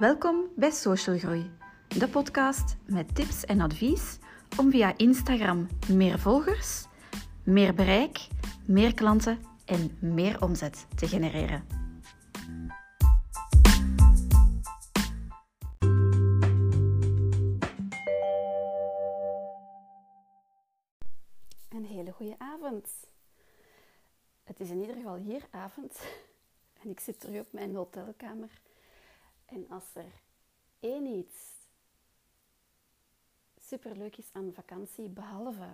Welkom bij Social Groei, de podcast met tips en advies om via Instagram meer volgers, meer bereik, meer klanten en meer omzet te genereren. Een hele goede avond. Het is in ieder geval hier avond en ik zit terug op mijn hotelkamer. En als er één iets superleuk is aan vakantie, behalve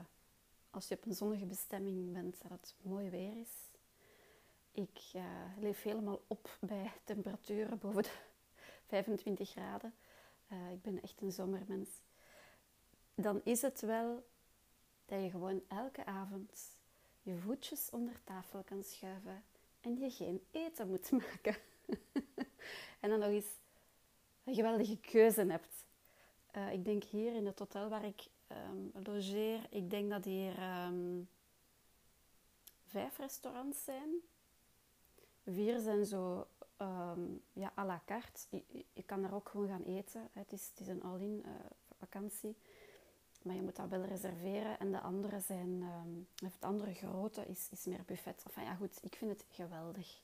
als je op een zonnige bestemming bent dat het mooi weer is. Ik uh, leef helemaal op bij temperaturen boven de 25 graden. Uh, ik ben echt een zomermens. Dan is het wel dat je gewoon elke avond je voetjes onder tafel kan schuiven en je geen eten moet maken. en dan nog eens een geweldige keuze hebt. Uh, ik denk hier in het hotel waar ik um, logeer, ik denk dat hier um, vijf restaurants zijn. Vier zijn zo um, ja, à la carte. Je, kan er ook gewoon gaan eten. Het is, het is een all-in uh, vakantie. Maar je moet dat wel reserveren. En de andere zijn, het andere grote is, is meer buffet. Enfin ja, goed, ik vind het geweldig.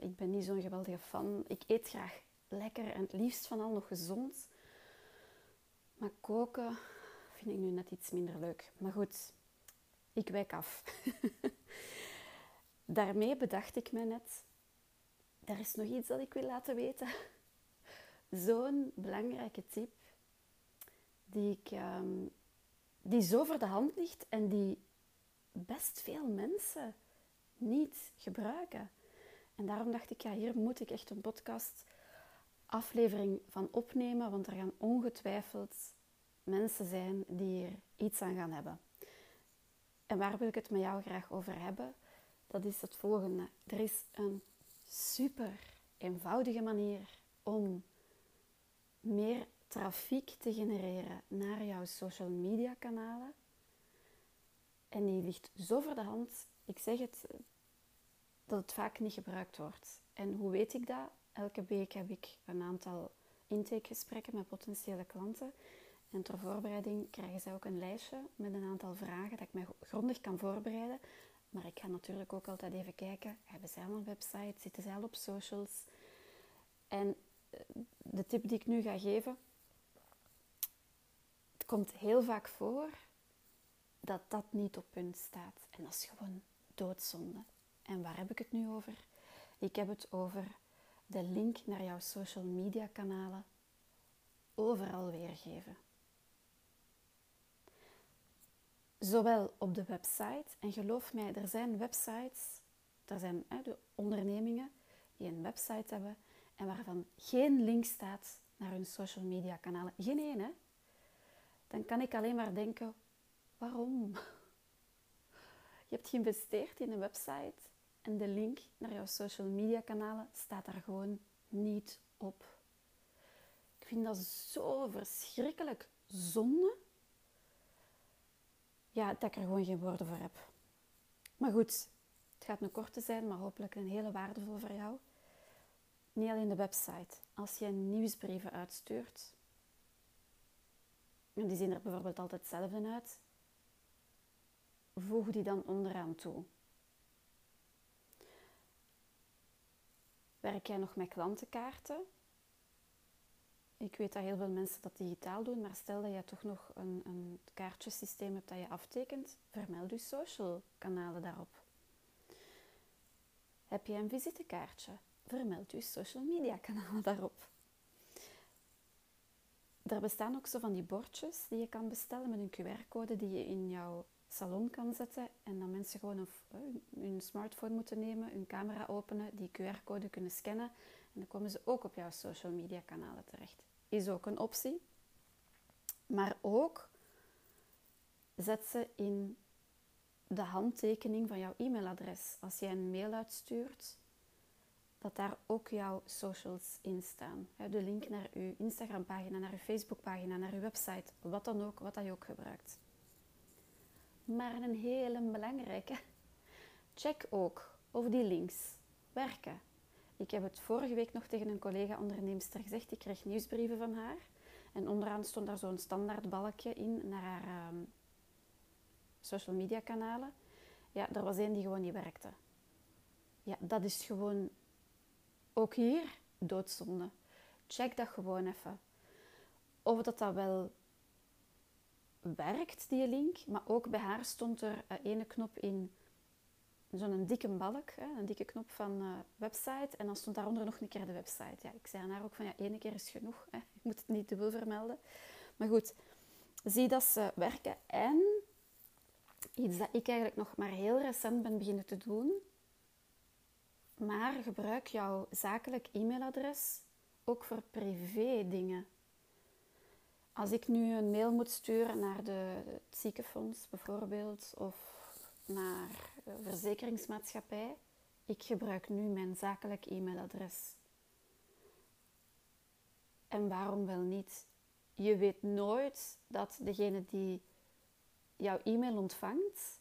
Ik ben niet zo'n geweldige fan. Ik eet graag lekker en het liefst van al nog gezond. Maar koken vind ik nu net iets minder leuk. Maar goed, ik wijk af. Daarmee bedacht ik me net, er is nog iets dat ik wil laten weten. Zo'n belangrijke tip die, ik, um, die zo voor de hand ligt en die best veel mensen niet gebruiken. En daarom dacht ik, ja, hier moet ik echt een podcast aflevering van opnemen, want er gaan ongetwijfeld mensen zijn die er iets aan gaan hebben. En waar wil ik het met jou graag over hebben? Dat is het volgende. Er is een super eenvoudige manier om meer trafiek te genereren naar jouw social media kanalen. En die ligt zo voor de hand. Ik zeg het, dat het vaak niet gebruikt wordt. En hoe weet ik dat? Elke week heb ik een aantal intakegesprekken met potentiële klanten. En ter voorbereiding krijgen zij ook een lijstje met een aantal vragen dat ik mij grondig kan voorbereiden. Maar ik ga natuurlijk ook altijd even kijken, hebben zij al een website, zitten zij al op socials? En eh, de tip die ik nu ga geven, het komt heel vaak voor dat dat niet op punt staat. En dat is gewoon doodzonde. En waar heb ik het nu over? Ik heb het over de link naar jouw social media kanalen overal weergeven. Zowel op de website, en geloof mij, er zijn websites, er zijn hè, de ondernemingen die een website hebben en waarvan geen link staat naar hun social media kanalen. Geen één, hè? Dan kan ik alleen maar denken, waarom? Je hebt geïnvesteerd in een website en de link naar jouw social media kanalen staat daar gewoon niet op. Ik vind dat zo verschrikkelijk zonde. Ja, dat ik er gewoon geen woorden voor heb. Maar goed, het gaat een korte zijn, maar hopelijk een hele waardevol voor jou. Niet alleen de website. Als je nieuwsbrieven uitstuurt, en die zien er bijvoorbeeld altijd hetzelfde uit, voeg die dan onderaan toe. Werk jij nog met klantenkaarten? Ik weet dat heel veel mensen dat digitaal doen, maar stel dat je toch nog een, een kaartjesysteem hebt dat je aftekent, vermeld je social kanalen daarop. Heb je een visitekaartje? Vermeld je social media kanalen daarop. Er bestaan ook zo van die bordjes die je kan bestellen met een QR-code die je in jouw salon kan zetten en dan mensen gewoon eh, hun smartphone moeten nemen, hun camera openen, die QR-code kunnen scannen en dan komen ze ook op jouw social media kanalen terecht. Is ook een optie. Maar ook zet ze in de handtekening van jouw e-mailadres. Als jij een mail uitstuurt, dat daar ook jouw socials in staan. De link naar je Instagram-pagina, naar je Facebook-pagina, naar je website, wat dan ook, wat dat je ook gebruikt. Maar een hele belangrijke. Check ook of die links werken. Ik heb het vorige week nog tegen een collega-onderneemster gezegd. Ik kreeg nieuwsbrieven van haar. En onderaan stond daar zo'n standaard balkje in naar haar ehm, social media kanalen. Ja, er was één die gewoon niet werkte. Ja, dat is gewoon ook hier doodzonde. Check dat gewoon even. Of dat dat wel werkt, die link. Maar ook bij haar stond er een ene knop in zo'n dikke balk, hè, een dikke knop van uh, website. En dan stond daaronder nog een keer de website. Ja, ik zei aan haar ook van, ja, één keer is genoeg. Hè. Ik moet het niet veel vermelden. Maar goed, zie dat ze werken. En iets dat ik eigenlijk nog maar heel recent ben beginnen te doen. Maar gebruik jouw zakelijk e-mailadres ook voor privé dingen. Als ik nu een mail moet sturen naar de, het ziekenfonds bijvoorbeeld, of naar de verzekeringsmaatschappij, ik gebruik nu mijn zakelijk e-mailadres. En waarom wel niet? Je weet nooit dat degene die jouw e-mail ontvangt,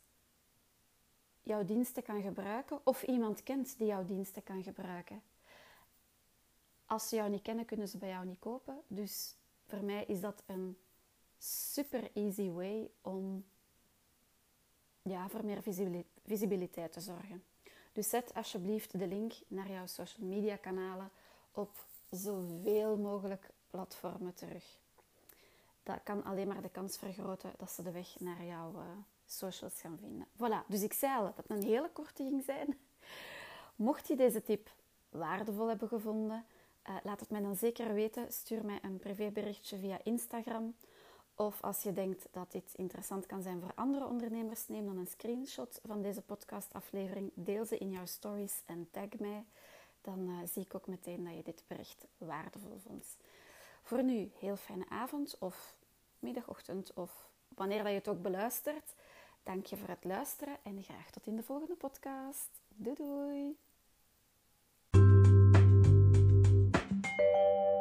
jouw diensten kan gebruiken of iemand kent die jouw diensten kan gebruiken. Als ze jou niet kennen, kunnen ze bij jou niet kopen. Dus voor mij is dat een super easy way om ja, voor meer visibiliteit te zorgen. Dus zet alsjeblieft de link naar jouw social media kanalen op zoveel mogelijk platformen terug. Dat kan alleen maar de kans vergroten dat ze de weg naar jouw uh, socials gaan vinden. Voilà, dus ik zei al dat het een hele korte ging zijn. Mocht je deze tip waardevol hebben gevonden, uh, laat het mij dan zeker weten. Stuur mij een privéberichtje via Instagram. Of als je denkt dat dit interessant kan zijn voor andere ondernemers, neem dan een screenshot van deze podcastaflevering. Deel ze in jouw stories en tag mij. Dan uh, zie ik ook meteen dat je dit bericht waardevol vond. Voor nu, heel fijne avond of middagochtend of wanneer dat je het ook beluistert. Dank je voor het luisteren en graag tot in de volgende podcast. Doei doei! thank you